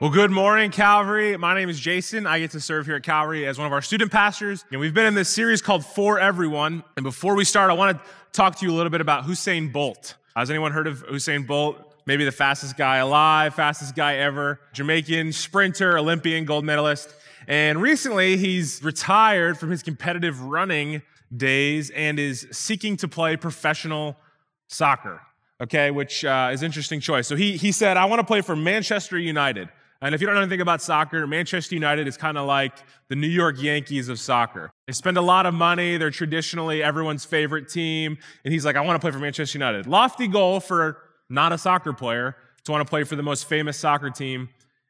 Well, good morning, Calvary. My name is Jason. I get to serve here at Calvary as one of our student pastors. And we've been in this series called For Everyone. And before we start, I want to talk to you a little bit about Usain Bolt. Has anyone heard of Usain Bolt? Maybe the fastest guy alive, fastest guy ever, Jamaican sprinter, Olympian, gold medalist. And recently, he's retired from his competitive running days and is seeking to play professional soccer okay, which uh, is interesting choice. So he, he said, I want to play for Manchester United. And if you don't know anything about soccer, Manchester United is kind of like the New York Yankees of soccer. They spend a lot of money. They're traditionally everyone's favorite team. And he's like, I want to play for Manchester United. Lofty goal for not a soccer player to want to play for the most famous soccer team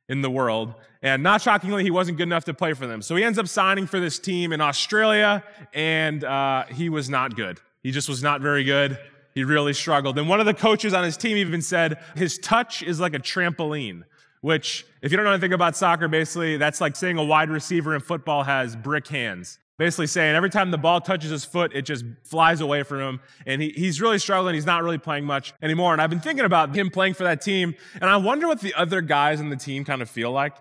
in the world. And not shockingly, he wasn't good enough to play for them. So he ends up signing for this team in Australia, and uh, he was not good. He just was not very good. He really struggled. And one of the coaches on his team even said his touch is like a trampoline, which, if you don't know anything about soccer, basically, that's like saying a wide receiver in football has brick hands. Basically, saying every time the ball touches his foot, it just flies away from him. And he, he's really struggling. He's not really playing much anymore. And I've been thinking about him playing for that team. And I wonder what the other guys in the team kind of feel like.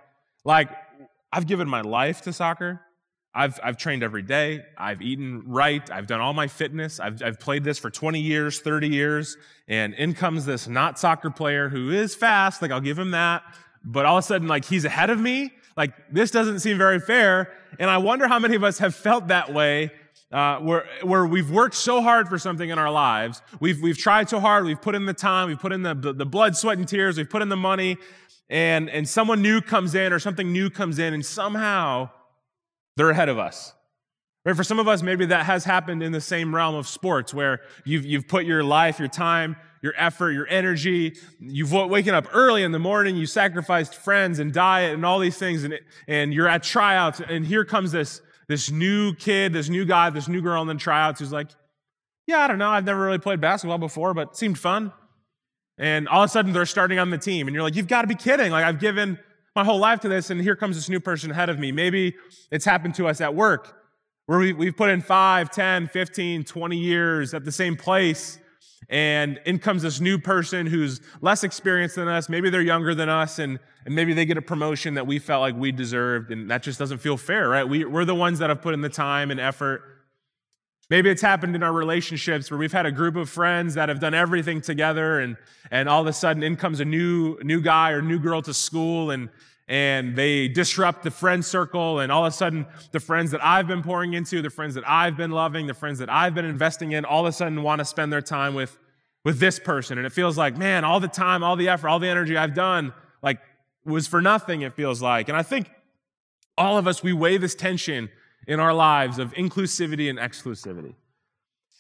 Like, I've given my life to soccer. I've, I've trained every day. I've eaten right. I've done all my fitness. I've, I've played this for 20 years, 30 years. And in comes this not soccer player who is fast. Like, I'll give him that. But all of a sudden, like, he's ahead of me. Like, this doesn't seem very fair. And I wonder how many of us have felt that way uh, where, where we've worked so hard for something in our lives. We've, we've tried so hard. We've put in the time. We've put in the, the, the blood, sweat, and tears. We've put in the money. And, and someone new comes in or something new comes in. And somehow, they're ahead of us. Right? For some of us, maybe that has happened in the same realm of sports where you've, you've put your life, your time, your effort, your energy. You've waken up early in the morning. You sacrificed friends and diet and all these things. And, and you're at tryouts. And here comes this, this new kid, this new guy, this new girl in the tryouts who's like, yeah, I don't know. I've never really played basketball before, but it seemed fun. And all of a sudden they're starting on the team. And you're like, you've got to be kidding. Like I've given my whole life to this, and here comes this new person ahead of me. Maybe it's happened to us at work, where we, we've put in 5, 10, 15, 20 years at the same place, and in comes this new person who's less experienced than us. Maybe they're younger than us, and, and maybe they get a promotion that we felt like we deserved, and that just doesn't feel fair, right? We, we're the ones that have put in the time and effort. Maybe it's happened in our relationships where we've had a group of friends that have done everything together and, and all of a sudden in comes a new, new guy or new girl to school and, and they disrupt the friend circle and all of a sudden the friends that I've been pouring into, the friends that I've been loving, the friends that I've been investing in, all of a sudden want to spend their time with, with this person. And it feels like, man, all the time, all the effort, all the energy I've done, like was for nothing, it feels like. And I think all of us, we weigh this tension in our lives of inclusivity and exclusivity.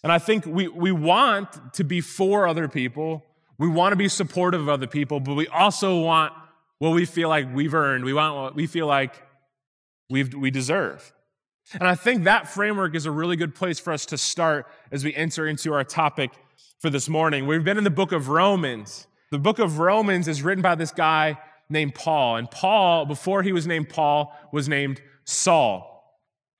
And I think we, we want to be for other people. We want to be supportive of other people, but we also want what we feel like we've earned. We want what we feel like we've, we deserve. And I think that framework is a really good place for us to start as we enter into our topic for this morning. We've been in the book of Romans. The book of Romans is written by this guy named Paul. And Paul, before he was named Paul, was named Saul.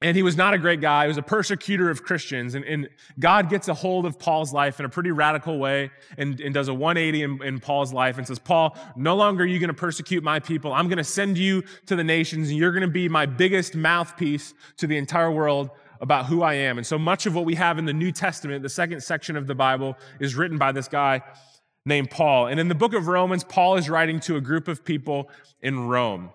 And he was not a great guy. He was a persecutor of Christians. And, and God gets a hold of Paul's life in a pretty radical way and, and does a 180 in, in, Paul's life and says, Paul, no longer are you going to persecute my people. I'm going to send you to the nations and you're going to be my biggest mouthpiece to the entire world about who I am. And so much of what we have in the New Testament, the second section of the Bible, is written by this guy named Paul. And in the book of Romans, Paul is writing to a group of people in Rome.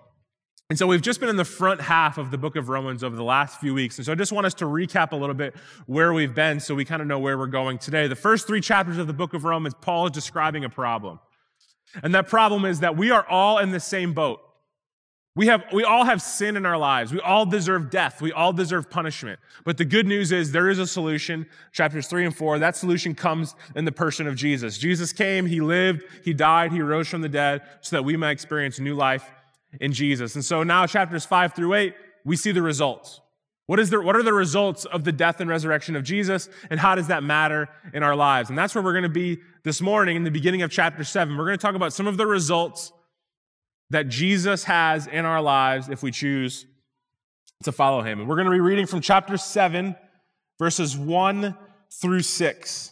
And so we've just been in the front half of the book of Romans over the last few weeks. And so I just want us to recap a little bit where we've been so we kind of know where we're going today. The first three chapters of the book of Romans, Paul is describing a problem. And that problem is that we are all in the same boat. We, have, we all have sin in our lives. We all deserve death. We all deserve punishment. But the good news is there is a solution. Chapters three and four, that solution comes in the person of Jesus. Jesus came, he lived, he died, he rose from the dead so that we might experience new life in Jesus. And so now, chapters five through eight, we see the results. What, is the, what are the results of the death and resurrection of Jesus, and how does that matter in our lives? And that's where we're going to be this morning in the beginning of chapter seven. We're going to talk about some of the results that Jesus has in our lives if we choose to follow him. And we're going to be reading from chapter seven, verses one through six.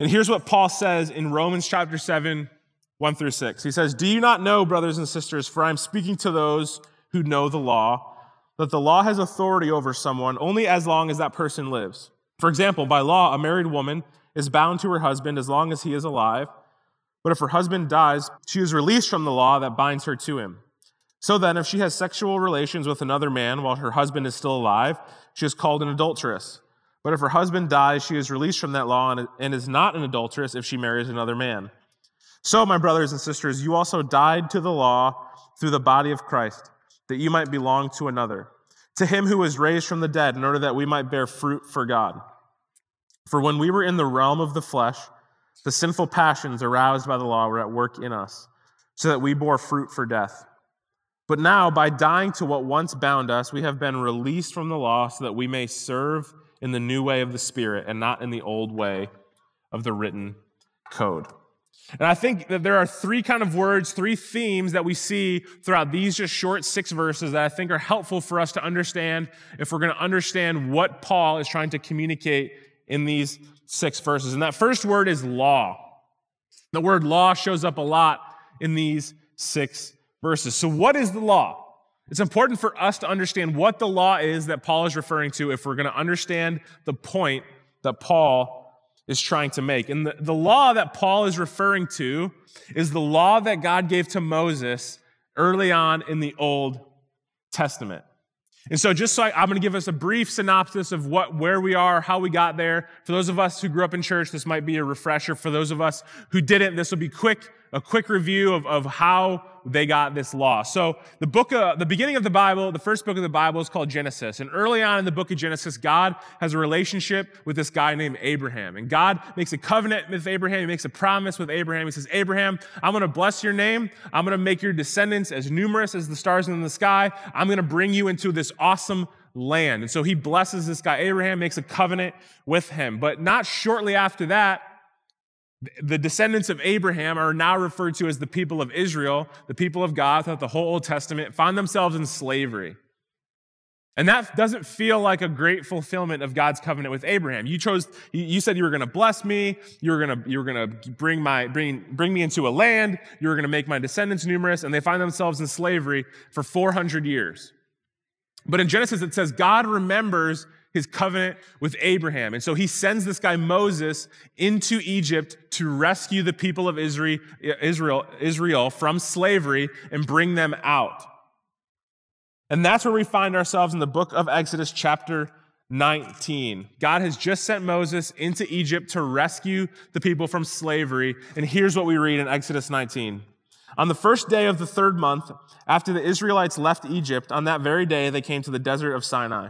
And here's what Paul says in Romans chapter 7, 1 through 6. He says, Do you not know, brothers and sisters, for I am speaking to those who know the law, that the law has authority over someone only as long as that person lives. For example, by law, a married woman is bound to her husband as long as he is alive. But if her husband dies, she is released from the law that binds her to him. So then, if she has sexual relations with another man while her husband is still alive, she is called an adulteress. But if her husband dies, she is released from that law and is not an adulteress if she marries another man. So, my brothers and sisters, you also died to the law through the body of Christ, that you might belong to another, to him who was raised from the dead, in order that we might bear fruit for God. For when we were in the realm of the flesh, the sinful passions aroused by the law were at work in us, so that we bore fruit for death. But now, by dying to what once bound us, we have been released from the law so that we may serve in the new way of the Spirit and not in the old way of the written code. And I think that there are three kind of words, three themes that we see throughout these just short six verses that I think are helpful for us to understand if we're going to understand what Paul is trying to communicate in these six verses. And that first word is law. The word law shows up a lot in these six verses. So, what is the law? It's important for us to understand what the law is that Paul is referring to if we're going to understand the point that Paul is trying to make. And the, the law that Paul is referring to is the law that God gave to Moses early on in the Old Testament. And so, just so I, am going to give us a brief synopsis of what, where we are, how we got there. For those of us who grew up in church, this might be a refresher. For those of us who didn't, this will be quick, a quick review of, of how they got this law. So the book, of, the beginning of the Bible, the first book of the Bible is called Genesis. And early on in the book of Genesis, God has a relationship with this guy named Abraham. And God makes a covenant with Abraham. He makes a promise with Abraham. He says, Abraham, I'm going to bless your name. I'm going to make your descendants as numerous as the stars in the sky. I'm going to bring you into this awesome land. And so he blesses this guy. Abraham makes a covenant with him. But not shortly after that, the descendants of Abraham are now referred to as the people of Israel, the people of God throughout the whole Old Testament, find themselves in slavery. And that doesn't feel like a great fulfillment of God's covenant with Abraham. You chose, you said you were going to bless me. You were going to, you were going to bring my, bring, bring me into a land. You were going to make my descendants numerous. And they find themselves in slavery for 400 years. But in Genesis, it says God remembers his covenant with Abraham. And so he sends this guy Moses into Egypt to rescue the people of Israel, Israel, Israel from slavery and bring them out. And that's where we find ourselves in the book of Exodus, chapter 19. God has just sent Moses into Egypt to rescue the people from slavery. And here's what we read in Exodus 19. On the first day of the third month, after the Israelites left Egypt, on that very day they came to the desert of Sinai.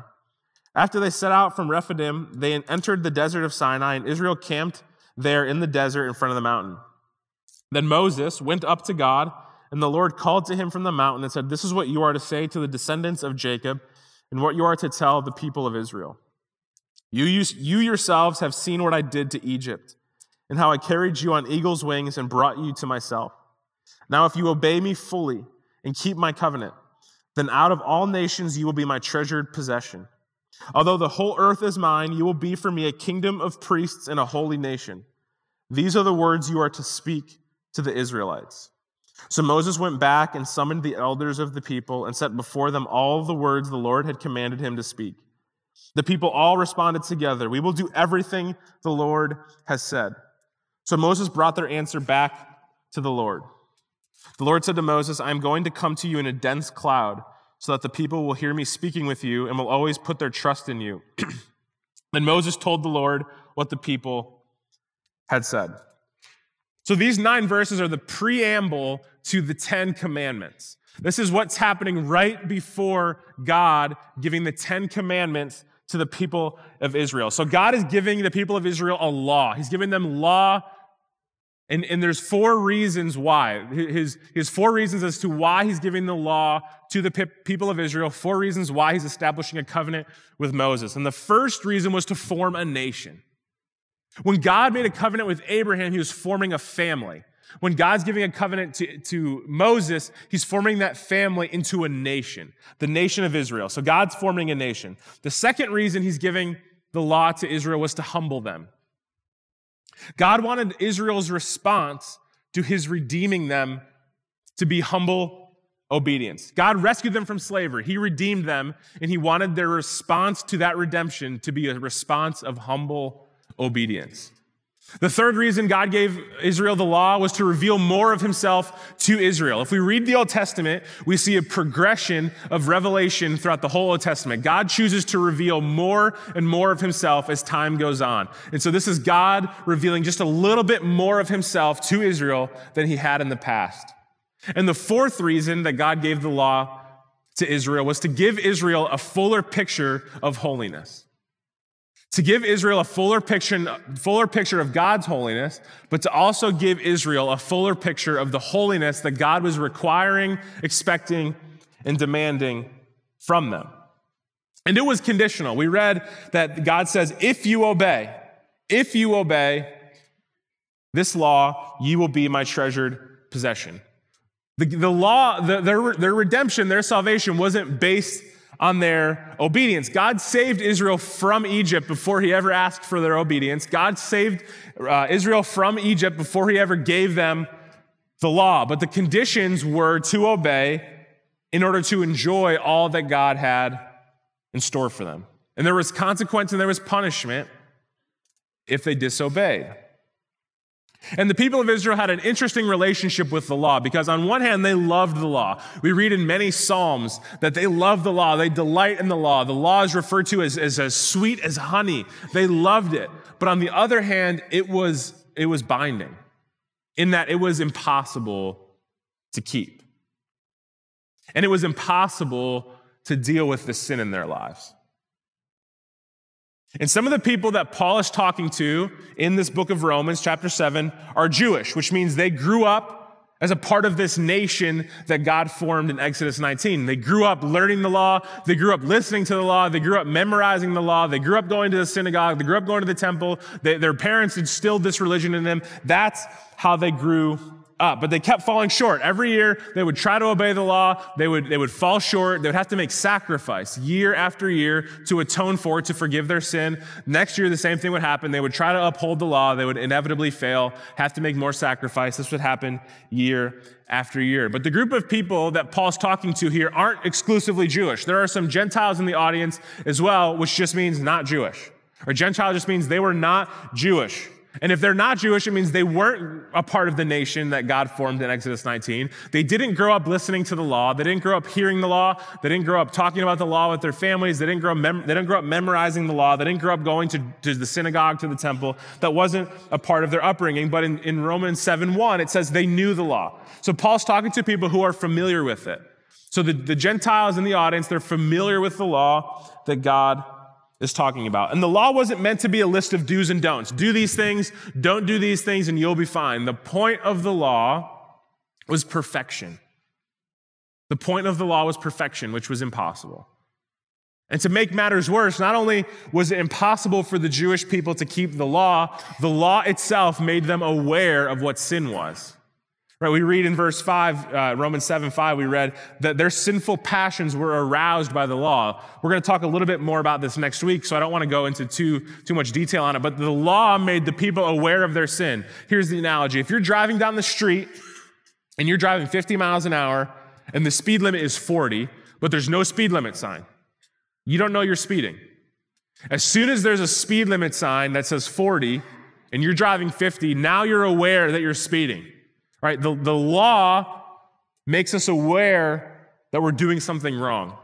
After they set out from Rephidim, they entered the desert of Sinai, and Israel camped there in the desert in front of the mountain. Then Moses went up to God, and the Lord called to him from the mountain and said, This is what you are to say to the descendants of Jacob, and what you are to tell the people of Israel. You, you yourselves have seen what I did to Egypt, and how I carried you on eagle's wings and brought you to myself. Now, if you obey me fully and keep my covenant, then out of all nations you will be my treasured possession. Although the whole earth is mine, you will be for me a kingdom of priests and a holy nation. These are the words you are to speak to the Israelites. So Moses went back and summoned the elders of the people and set before them all the words the Lord had commanded him to speak. The people all responded together, We will do everything the Lord has said. So Moses brought their answer back to the Lord. The Lord said to Moses, I am going to come to you in a dense cloud so that the people will hear me speaking with you and will always put their trust in you. then Moses told the Lord what the people had said. So these nine verses are the preamble to the Ten Commandments. This is what's happening right before God giving the Ten Commandments to the people of Israel. So God is giving the people of Israel a law. He's giving them law and, and there's four reasons why. His, his four reasons as to why he's giving the law to the people of Israel, four reasons why he's establishing a covenant with Moses. And the first reason was to form a nation. When God made a covenant with Abraham, he was forming a family. When God's giving a covenant to, to Moses, he's forming that family into a nation, the nation of Israel. So God's forming a nation. The second reason he's giving the law to Israel was to humble them. God wanted Israel's response to his redeeming them to be humble obedience. God rescued them from slavery. He redeemed them, and he wanted their response to that redemption to be a response of humble obedience. The third reason God gave Israel the law was to reveal more of himself to Israel. If we read the Old Testament, we see a progression of revelation throughout the whole Old Testament. God chooses to reveal more and more of himself as time goes on. And so this is God revealing just a little bit more of himself to Israel than he had in the past. And the fourth reason that God gave the law to Israel was to give Israel a fuller picture of holiness. To give Israel a fuller picture, fuller picture of God's holiness, but to also give Israel a fuller picture of the holiness that God was requiring, expecting, and demanding from them. And it was conditional. We read that God says, if you obey, if you obey this law, you will be my treasured possession. The, the law, the, their, their redemption, their salvation wasn't based on their obedience. God saved Israel from Egypt before he ever asked for their obedience. God saved uh, Israel from Egypt before he ever gave them the law. But the conditions were to obey in order to enjoy all that God had in store for them. And there was consequence and there was punishment if they disobeyed. And the people of Israel had an interesting relationship with the law because, on one hand, they loved the law. We read in many Psalms that they love the law, they delight in the law. The law is referred to as, as, as sweet as honey. They loved it. But on the other hand, it was, it was binding in that it was impossible to keep. And it was impossible to deal with the sin in their lives. And some of the people that Paul is talking to in this book of Romans, chapter 7, are Jewish, which means they grew up as a part of this nation that God formed in Exodus 19. They grew up learning the law. They grew up listening to the law. They grew up memorizing the law. They grew up going to the synagogue. They grew up going to the temple. They, their parents instilled this religion in them. That's how they grew up, but they kept falling short. Every year they would try to obey the law, they would, they would fall short, they would have to make sacrifice year after year to atone for, to forgive their sin. Next year, the same thing would happen. They would try to uphold the law, they would inevitably fail, have to make more sacrifice. This would happen year after year. But the group of people that Paul's talking to here aren't exclusively Jewish. There are some Gentiles in the audience as well, which just means not Jewish. Or Gentile just means they were not Jewish. And if they're not Jewish, it means they weren't a part of the nation that God formed in Exodus 19. They didn't grow up listening to the law. They didn't grow up hearing the law. They didn't grow up talking about the law with their families. They didn't grow up, mem- they didn't grow up memorizing the law. They didn't grow up going to, to the synagogue, to the temple. That wasn't a part of their upbringing. But in, in Romans 7 1, it says they knew the law. So Paul's talking to people who are familiar with it. So the, the Gentiles in the audience, they're familiar with the law that God is talking about. And the law wasn't meant to be a list of do's and don'ts. Do these things, don't do these things, and you'll be fine. The point of the law was perfection. The point of the law was perfection, which was impossible. And to make matters worse, not only was it impossible for the Jewish people to keep the law, the law itself made them aware of what sin was. Right, we read in verse 5, uh, Romans 7 5, we read that their sinful passions were aroused by the law. We're going to talk a little bit more about this next week, so I don't want to go into too, too much detail on it. But the law made the people aware of their sin. Here's the analogy if you're driving down the street and you're driving 50 miles an hour and the speed limit is 40, but there's no speed limit sign, you don't know you're speeding. As soon as there's a speed limit sign that says 40 and you're driving 50, now you're aware that you're speeding. Right? The, the law makes us aware that we're doing something wrong.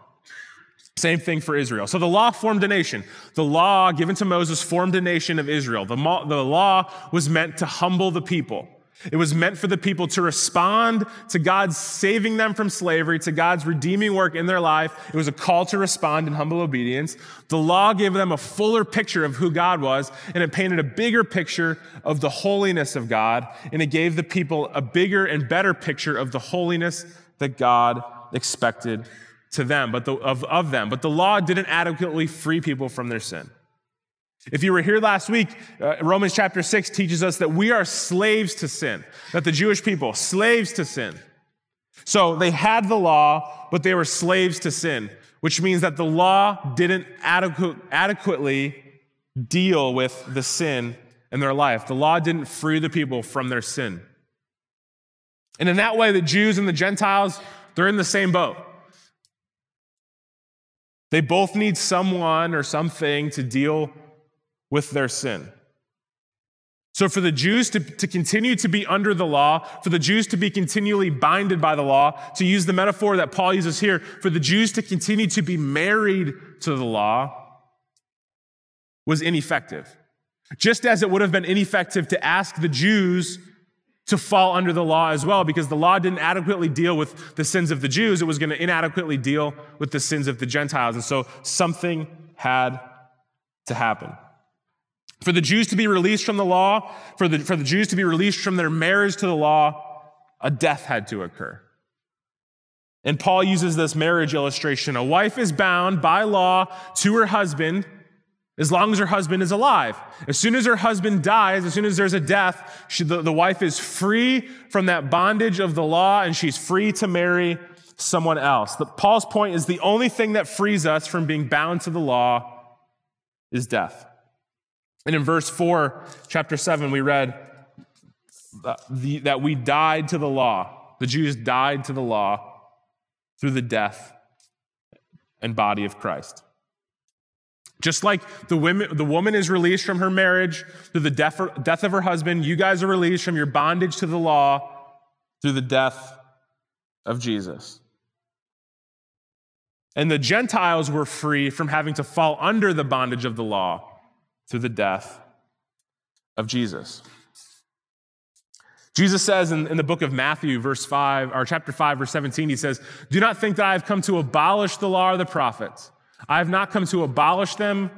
Same thing for Israel. So the law formed a nation. The law given to Moses formed a nation of Israel. The, the law was meant to humble the people. It was meant for the people to respond to God's saving them from slavery, to God's redeeming work in their life. It was a call to respond in humble obedience. The law gave them a fuller picture of who God was, and it painted a bigger picture of the holiness of God, and it gave the people a bigger and better picture of the holiness that God expected to them, but the, of, of them. But the law didn't adequately free people from their sin. If you were here last week, uh, Romans chapter 6 teaches us that we are slaves to sin, that the Jewish people, slaves to sin. So they had the law, but they were slaves to sin, which means that the law didn't adequate, adequately deal with the sin in their life. The law didn't free the people from their sin. And in that way, the Jews and the Gentiles, they're in the same boat. They both need someone or something to deal with their sin. So, for the Jews to, to continue to be under the law, for the Jews to be continually binded by the law, to use the metaphor that Paul uses here, for the Jews to continue to be married to the law was ineffective. Just as it would have been ineffective to ask the Jews to fall under the law as well, because the law didn't adequately deal with the sins of the Jews, it was going to inadequately deal with the sins of the Gentiles. And so something had to happen. For the Jews to be released from the law, for the, for the Jews to be released from their marriage to the law, a death had to occur. And Paul uses this marriage illustration. A wife is bound by law to her husband as long as her husband is alive. As soon as her husband dies, as soon as there's a death, she, the, the wife is free from that bondage of the law and she's free to marry someone else. The, Paul's point is the only thing that frees us from being bound to the law is death. And in verse 4, chapter 7, we read uh, that we died to the law. The Jews died to the law through the death and body of Christ. Just like the, women, the woman is released from her marriage through the death, death of her husband, you guys are released from your bondage to the law through the death of Jesus. And the Gentiles were free from having to fall under the bondage of the law through the death of Jesus. Jesus says in, in, the book of Matthew, verse 5, or chapter 5, verse 17, he says, Do not think that I have come to abolish the law or the prophets. I have not come to abolish them,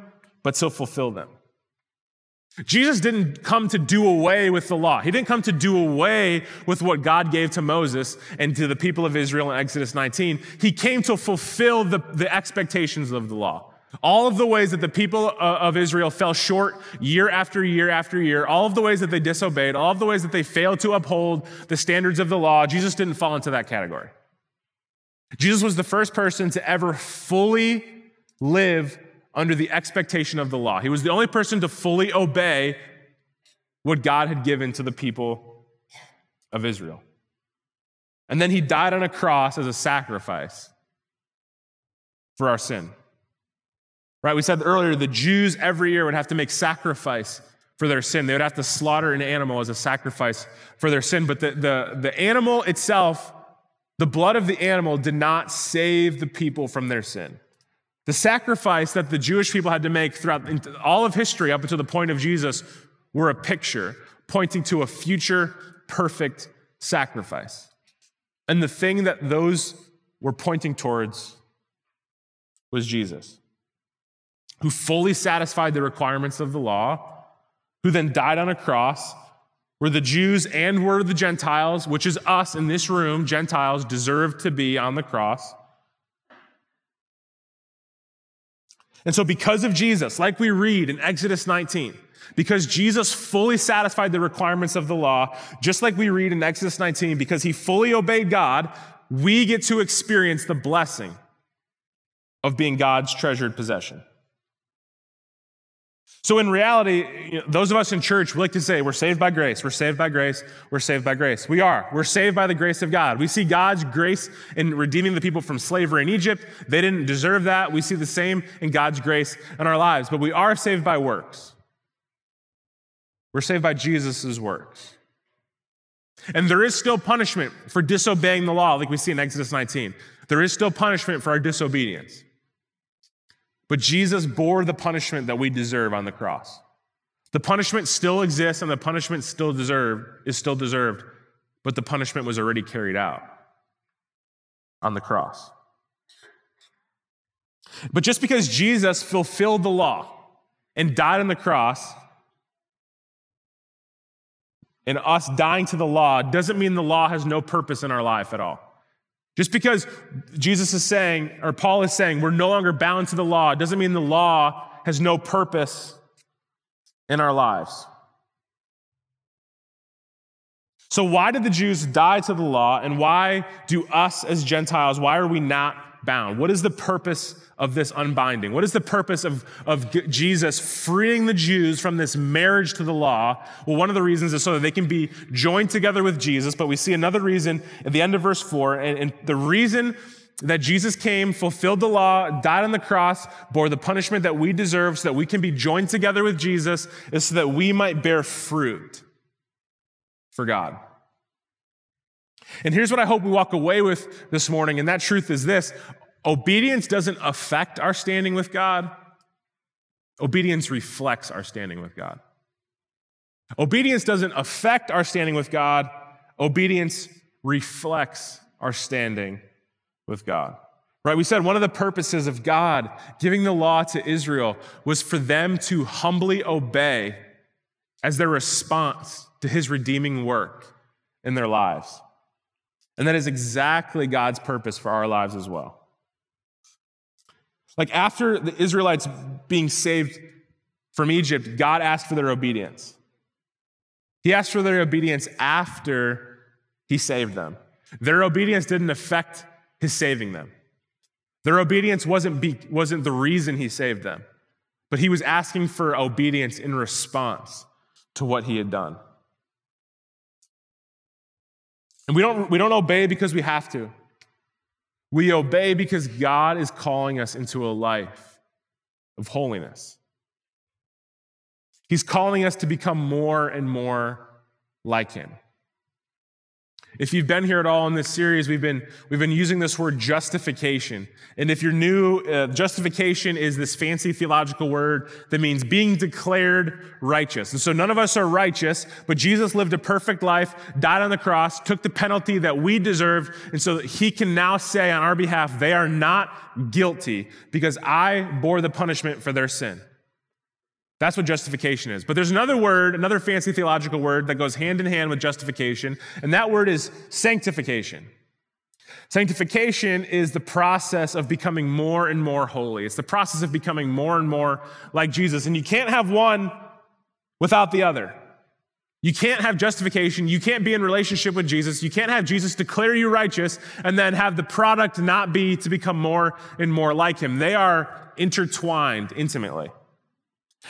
but to fulfill them. Jesus didn't come to do away with the law. He didn't come to do away with what God gave to Moses and to the people of Israel in Exodus 19. He came to fulfill the, the expectations of the law. All of the ways that the people uh, of Israel fell short year after year after year, all of the ways that they disobeyed, all of the ways that they failed to uphold the standards of the law, Jesus didn't fall into that category. Jesus was the first person to ever fully live under the expectation of the law. He was the only person to fully obey what God had given to the people of Israel. And then he died on a cross as a sacrifice for our sin. Right? We said earlier the Jews every year would have to make sacrifice for their sin. They would have to slaughter an animal as a sacrifice for their sin. But the, the, the animal itself, the blood of the animal, did not save the people from their sin. The sacrifice that the Jewish people had to make throughout all of history up until the point of Jesus were a picture pointing to a future perfect sacrifice. And the thing that those were pointing towards was Jesus who fully satisfied the requirements of the law, who then died on a cross, where the Jews and were the Gentiles, which is us in this room, Gentiles, deserve to be on the cross. And so, because of Jesus, like we read in Exodus 19, because Jesus fully satisfied the requirements of the law, just like we read in Exodus 19, because he fully obeyed God, we get to experience the blessing of being God's treasured possession. So, in reality, you know, those of us in church, we like to say we're saved by grace, we're saved by grace, we're saved by grace. We are. We're saved by the grace of God. We see God's grace in redeeming the people from slavery in Egypt. They didn't deserve that. We see the same in God's grace in our lives, but we are saved by works. We're saved by Jesus' works. And there is still punishment for disobeying the law, like we see in Exodus 19. There is still punishment for our disobedience. But Jesus bore the punishment that we deserve on the cross. The punishment still exists and the punishment still deserved is still deserved, but the punishment was already carried out on the cross. But just because Jesus fulfilled the law and died on the cross, and us dying to the law doesn't mean the law has no purpose in our life at all. Just because Jesus is saying, or Paul is saying, we're no longer bound to the law, doesn't mean the law has no purpose in our lives. So, why did the Jews die to the law, and why do us as Gentiles, why are we not bound. What is the purpose of this unbinding? What is the purpose of, of Jesus freeing the Jews from this marriage to the law? Well, one of the reasons is so that they can be joined together with Jesus, but we see another reason at the end of verse 4. And, and the reason that Jesus came, fulfilled the law, died on the cross, bore the punishment that we deserve so that we can be joined together with Jesus is so that we might bear fruit for God. And here's what I hope we walk away with this morning, and that truth is this obedience doesn't affect our standing with God, obedience reflects our standing with God. Obedience doesn't affect our standing with God, obedience reflects our standing with God. Right? We said one of the purposes of God giving the law to Israel was for them to humbly obey as their response to his redeeming work in their lives. And that is exactly God's purpose for our lives as well. Like after the Israelites being saved from Egypt, God asked for their obedience. He asked for their obedience after he saved them. Their obedience didn't affect his saving them. Their obedience wasn't, be, wasn't the reason he saved them, but he was asking for obedience in response to what he had done. And we don't, we don't obey because we have to. We obey because God is calling us into a life of holiness. He's calling us to become more and more like Him. If you've been here at all in this series, we've been, we've been using this word justification. And if you're new, uh, justification is this fancy theological word that means being declared righteous. And so none of us are righteous, but Jesus lived a perfect life, died on the cross, took the penalty that we deserved. And so he can now say on our behalf, they are not guilty because I bore the punishment for their sin. That's what justification is. But there's another word, another fancy theological word that goes hand in hand with justification, and that word is sanctification. Sanctification is the process of becoming more and more holy. It's the process of becoming more and more like Jesus. And you can't have one without the other. You can't have justification. You can't be in relationship with Jesus. You can't have Jesus declare you righteous and then have the product not be to become more and more like him. They are intertwined intimately.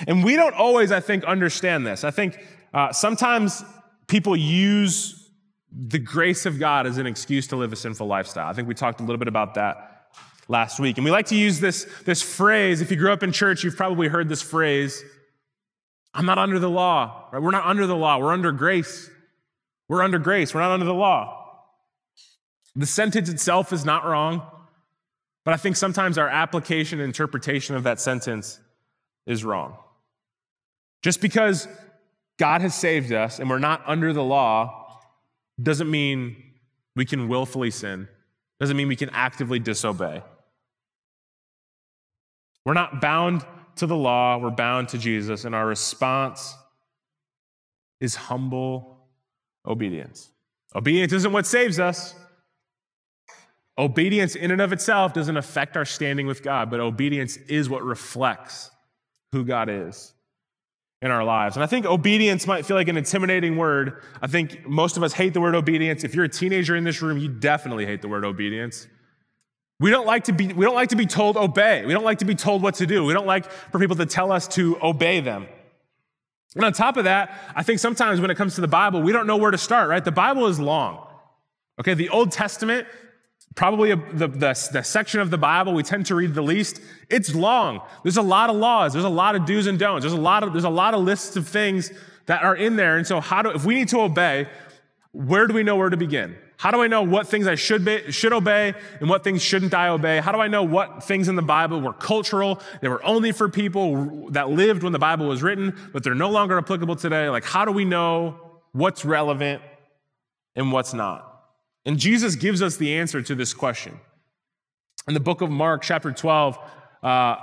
And we don't always, I think, understand this. I think uh, sometimes people use the grace of God as an excuse to live a sinful lifestyle. I think we talked a little bit about that last week. And we like to use this, this phrase. If you grew up in church, you've probably heard this phrase I'm not under the law. Right? We're not under the law, we're under grace. We're under grace, we're not under the law. The sentence itself is not wrong, but I think sometimes our application and interpretation of that sentence is wrong. Just because God has saved us and we're not under the law doesn't mean we can willfully sin, doesn't mean we can actively disobey. We're not bound to the law, we're bound to Jesus, and our response is humble obedience. Obedience isn't what saves us. Obedience in and of itself doesn't affect our standing with God, but obedience is what reflects who God is in our lives. And I think obedience might feel like an intimidating word. I think most of us hate the word obedience. If you're a teenager in this room, you definitely hate the word obedience. We don't like to be, we don't like to be told obey. We don't like to be told what to do. We don't like for people to tell us to obey them. And on top of that, I think sometimes when it comes to the Bible, we don't know where to start, right? The Bible is long. Okay, the Old Testament probably a, the, the, the, section of the Bible we tend to read the least. It's long. There's a lot of laws. There's a lot of do's and don'ts. There's a lot of, there's a lot of lists of things that are in there. And so how do, if we need to obey, where do we know where to begin? How do I know what things I should, be, should obey and what things shouldn't I obey? How do I know what things in the Bible were cultural? They were only for people that lived when the Bible was written, but they're no longer applicable today. Like, how do we know what's relevant and what's not? And Jesus gives us the answer to this question. In the book of Mark, chapter 12, uh,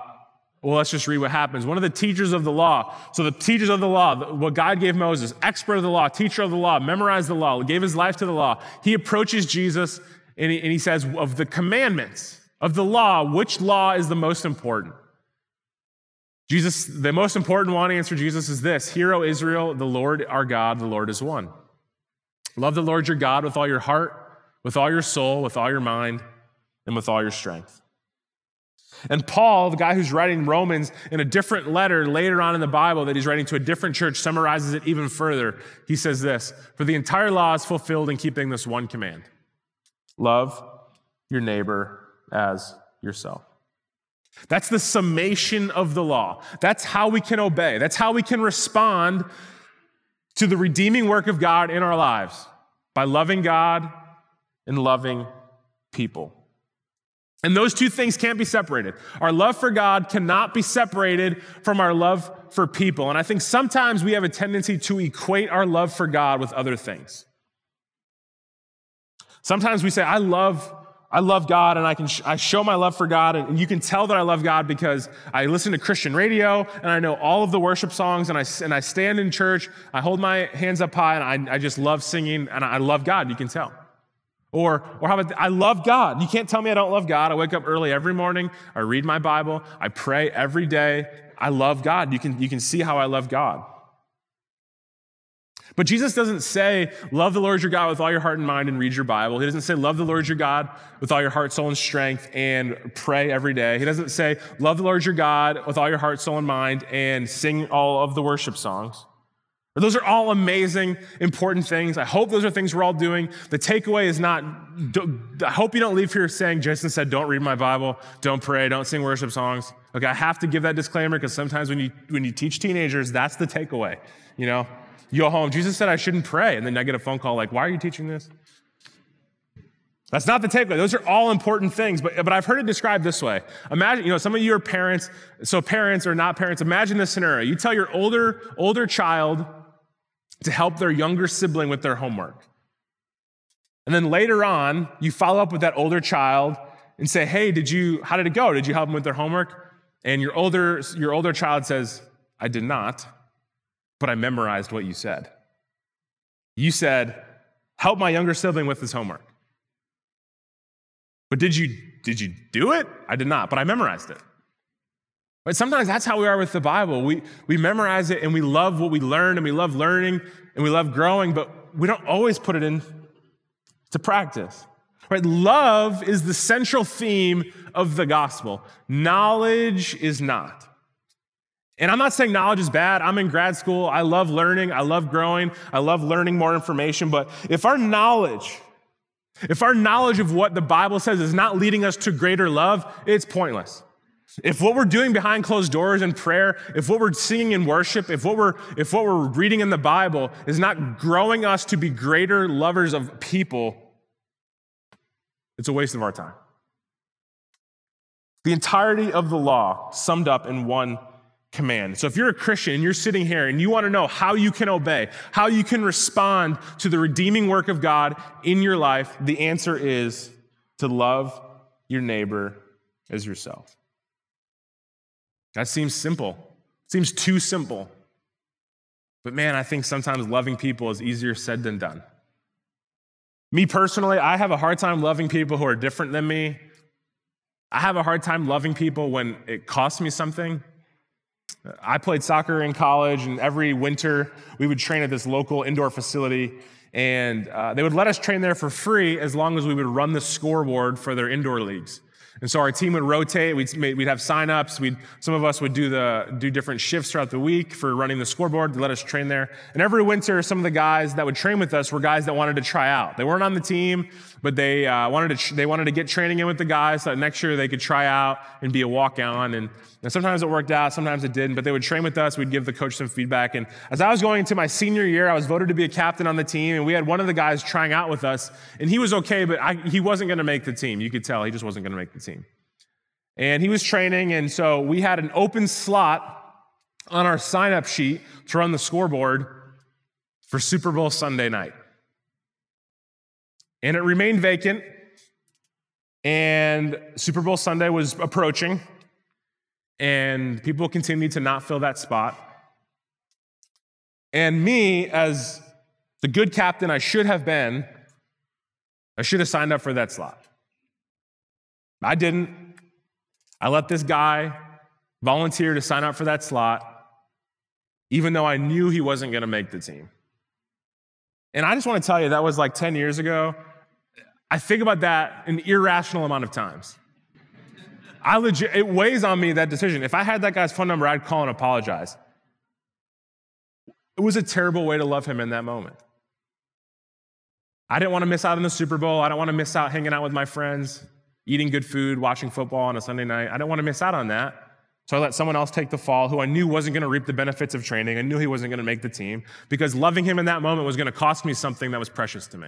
well, let's just read what happens. One of the teachers of the law, so the teachers of the law, what God gave Moses, expert of the law, teacher of the law, memorized the law, gave his life to the law. He approaches Jesus and he, and he says, Of the commandments of the law, which law is the most important? Jesus, the most important one, answer Jesus is this Hear, O Israel, the Lord our God, the Lord is one. Love the Lord your God with all your heart with all your soul, with all your mind, and with all your strength. And Paul, the guy who's writing Romans in a different letter later on in the Bible that he's writing to a different church, summarizes it even further. He says this For the entire law is fulfilled in keeping this one command love your neighbor as yourself. That's the summation of the law. That's how we can obey. That's how we can respond to the redeeming work of God in our lives by loving God and loving people. And those two things can't be separated. Our love for God cannot be separated from our love for people. And I think sometimes we have a tendency to equate our love for God with other things. Sometimes we say, I love, I love God and I can sh- I show my love for God and you can tell that I love God because I listen to Christian radio and I know all of the worship songs and I, and I stand in church, I hold my hands up high and I, I just love singing and I love God, you can tell. Or, or how about, I love God. You can't tell me I don't love God. I wake up early every morning. I read my Bible. I pray every day. I love God. You can, you can see how I love God. But Jesus doesn't say, love the Lord your God with all your heart and mind and read your Bible. He doesn't say, love the Lord your God with all your heart, soul, and strength and pray every day. He doesn't say, love the Lord your God with all your heart, soul, and mind and sing all of the worship songs. Those are all amazing, important things. I hope those are things we're all doing. The takeaway is not, I hope you don't leave here saying, Jason said, don't read my Bible, don't pray, don't sing worship songs. Okay, I have to give that disclaimer because sometimes when you, when you teach teenagers, that's the takeaway. You know, you go home, Jesus said I shouldn't pray. And then I get a phone call like, why are you teaching this? That's not the takeaway. Those are all important things, but, but I've heard it described this way. Imagine, you know, some of you are parents, so parents or not parents, imagine this scenario. You tell your older, older child, to help their younger sibling with their homework. And then later on, you follow up with that older child and say, "Hey, did you how did it go? Did you help them with their homework?" And your older your older child says, "I did not, but I memorized what you said." You said, "Help my younger sibling with his homework." But did you did you do it? I did not, but I memorized it. But sometimes that's how we are with the Bible. We, we memorize it and we love what we learn and we love learning and we love growing, but we don't always put it in to practice. Right? Love is the central theme of the gospel. Knowledge is not. And I'm not saying knowledge is bad. I'm in grad school. I love learning. I love growing. I love learning more information. But if our knowledge, if our knowledge of what the Bible says is not leading us to greater love, it's pointless. If what we're doing behind closed doors in prayer, if what we're singing in worship, if what we're, if what we're reading in the Bible is not growing us to be greater lovers of people, it's a waste of our time. The entirety of the law summed up in one command. So if you're a Christian and you're sitting here and you want to know how you can obey, how you can respond to the redeeming work of God in your life, the answer is to love your neighbor as yourself. That seems simple. Seems too simple. But man, I think sometimes loving people is easier said than done. Me personally, I have a hard time loving people who are different than me. I have a hard time loving people when it costs me something. I played soccer in college, and every winter we would train at this local indoor facility, and uh, they would let us train there for free as long as we would run the scoreboard for their indoor leagues. And so our team would rotate. We'd, we'd have signups. We'd, some of us would do, the, do different shifts throughout the week for running the scoreboard to let us train there. And every winter, some of the guys that would train with us were guys that wanted to try out. They weren't on the team, but they, uh, wanted, to, they wanted to get training in with the guys so that next year they could try out and be a walk on. And, and sometimes it worked out, sometimes it didn't, but they would train with us. We'd give the coach some feedback. And as I was going into my senior year, I was voted to be a captain on the team. And we had one of the guys trying out with us. And he was okay, but I, he wasn't going to make the team. You could tell he just wasn't going to make the team. And he was training, and so we had an open slot on our sign up sheet to run the scoreboard for Super Bowl Sunday night. And it remained vacant, and Super Bowl Sunday was approaching, and people continued to not fill that spot. And me, as the good captain I should have been, I should have signed up for that slot. I didn't. I let this guy volunteer to sign up for that slot, even though I knew he wasn't going to make the team. And I just want to tell you, that was like 10 years ago. I think about that an irrational amount of times. I legit, it weighs on me that decision. If I had that guy's phone number, I'd call and apologize. It was a terrible way to love him in that moment. I didn't want to miss out on the Super Bowl. I don't want to miss out hanging out with my friends, eating good food, watching football on a Sunday night. I didn't want to miss out on that. So I let someone else take the fall who I knew wasn't going to reap the benefits of training. I knew he wasn't going to make the team because loving him in that moment was going to cost me something that was precious to me.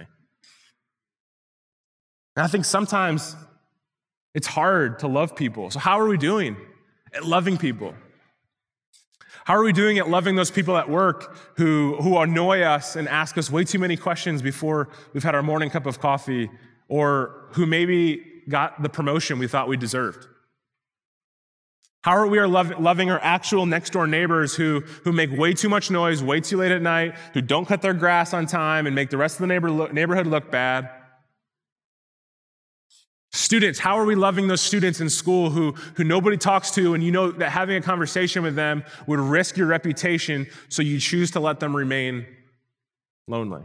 And I think sometimes it's hard to love people. So, how are we doing at loving people? How are we doing at loving those people at work who, who annoy us and ask us way too many questions before we've had our morning cup of coffee, or who maybe got the promotion we thought we deserved? How are we are loving our actual next door neighbors who, who make way too much noise, way too late at night, who don't cut their grass on time and make the rest of the neighbor neighborhood look bad? Students, how are we loving those students in school who, who nobody talks to and you know that having a conversation with them would risk your reputation, so you choose to let them remain lonely?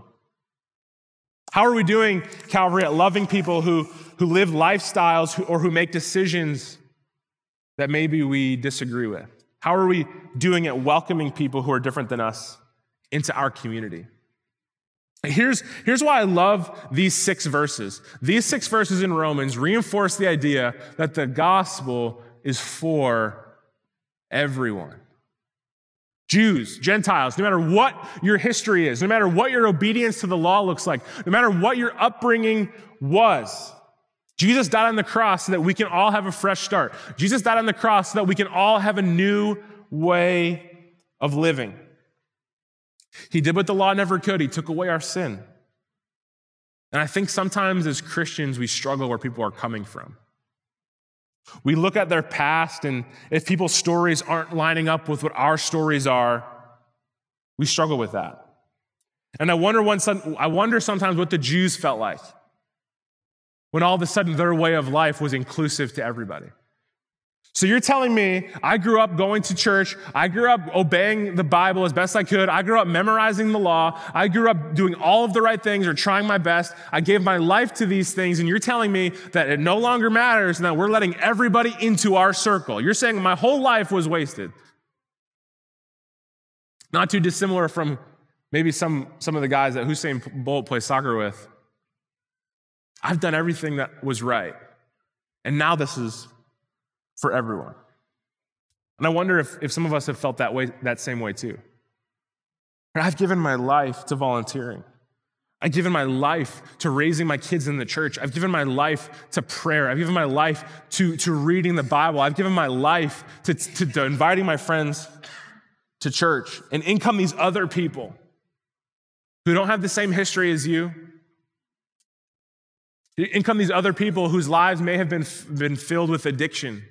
How are we doing, Calvary, at loving people who, who live lifestyles or who make decisions that maybe we disagree with? How are we doing at welcoming people who are different than us into our community? Here's, here's why I love these six verses. These six verses in Romans reinforce the idea that the gospel is for everyone. Jews, Gentiles, no matter what your history is, no matter what your obedience to the law looks like, no matter what your upbringing was, Jesus died on the cross so that we can all have a fresh start. Jesus died on the cross so that we can all have a new way of living. He did what the law never could. He took away our sin. And I think sometimes as Christians, we struggle where people are coming from. We look at their past, and if people's stories aren't lining up with what our stories are, we struggle with that. And I wonder, one, I wonder sometimes what the Jews felt like when all of a sudden their way of life was inclusive to everybody. So you're telling me I grew up going to church, I grew up obeying the Bible as best I could, I grew up memorizing the law, I grew up doing all of the right things or trying my best, I gave my life to these things, and you're telling me that it no longer matters and that we're letting everybody into our circle. You're saying my whole life was wasted. Not too dissimilar from maybe some, some of the guys that Usain Bolt plays soccer with. I've done everything that was right. And now this is for everyone. And I wonder if, if some of us have felt that way, that same way too. I've given my life to volunteering. I've given my life to raising my kids in the church. I've given my life to prayer. I've given my life to, to reading the Bible. I've given my life to, to, to inviting my friends to church. And in come these other people who don't have the same history as you, in come these other people whose lives may have been, been filled with addiction.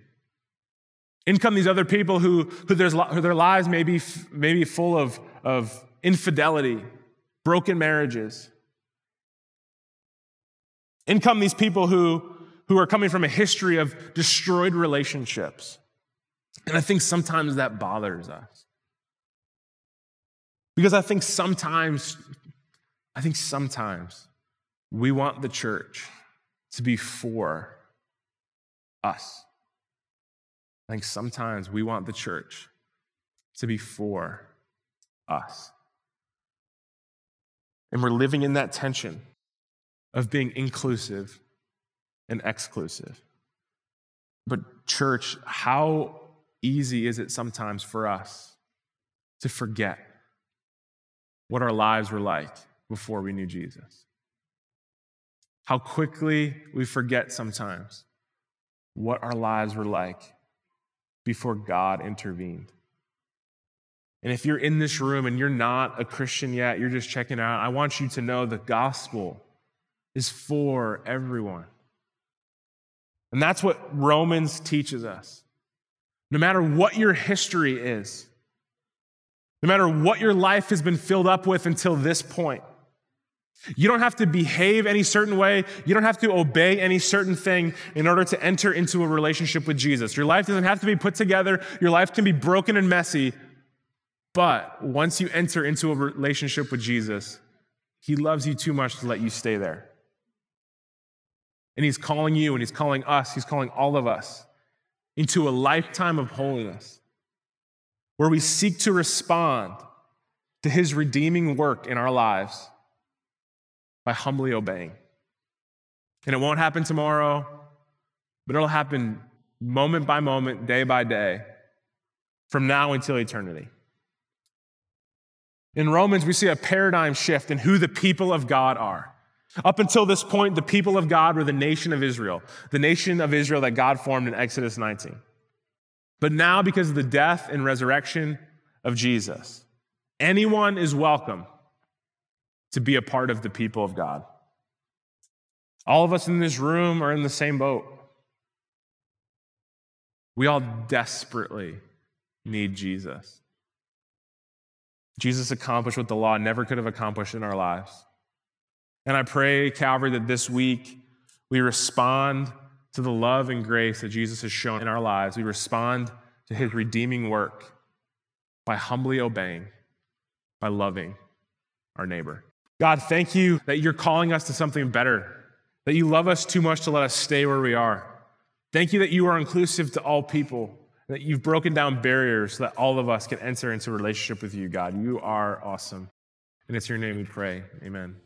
In come these other people who, who, who their lives may be, may be full of, of infidelity, broken marriages. In come these people who, who are coming from a history of destroyed relationships. And I think sometimes that bothers us. Because I think sometimes, I think sometimes we want the church to be for us. I think sometimes we want the church to be for us. And we're living in that tension of being inclusive and exclusive. But, church, how easy is it sometimes for us to forget what our lives were like before we knew Jesus? How quickly we forget sometimes what our lives were like before God intervened. And if you're in this room and you're not a Christian yet, you're just checking out, I want you to know the gospel is for everyone. And that's what Romans teaches us. No matter what your history is, no matter what your life has been filled up with until this point, you don't have to behave any certain way. You don't have to obey any certain thing in order to enter into a relationship with Jesus. Your life doesn't have to be put together. Your life can be broken and messy. But once you enter into a relationship with Jesus, He loves you too much to let you stay there. And He's calling you and He's calling us, He's calling all of us into a lifetime of holiness where we seek to respond to His redeeming work in our lives by humbly obeying. And it won't happen tomorrow, but it'll happen moment by moment, day by day, from now until eternity. In Romans, we see a paradigm shift in who the people of God are. Up until this point, the people of God were the nation of Israel, the nation of Israel that God formed in Exodus 19. But now, because of the death and resurrection of Jesus, anyone is welcome to be a part of the people of God. All of us in this room are in the same boat. We all desperately need Jesus. Jesus accomplished what the law never could have accomplished in our lives. And I pray, Calvary, that this week we respond to the love and grace that Jesus has shown in our lives. We respond to his redeeming work by humbly obeying, by loving our neighbor. God, thank you that you're calling us to something better, that you love us too much to let us stay where we are. Thank you that you are inclusive to all people, that you've broken down barriers so that all of us can enter into relationship with you, God. You are awesome. And it's your name we pray. Amen.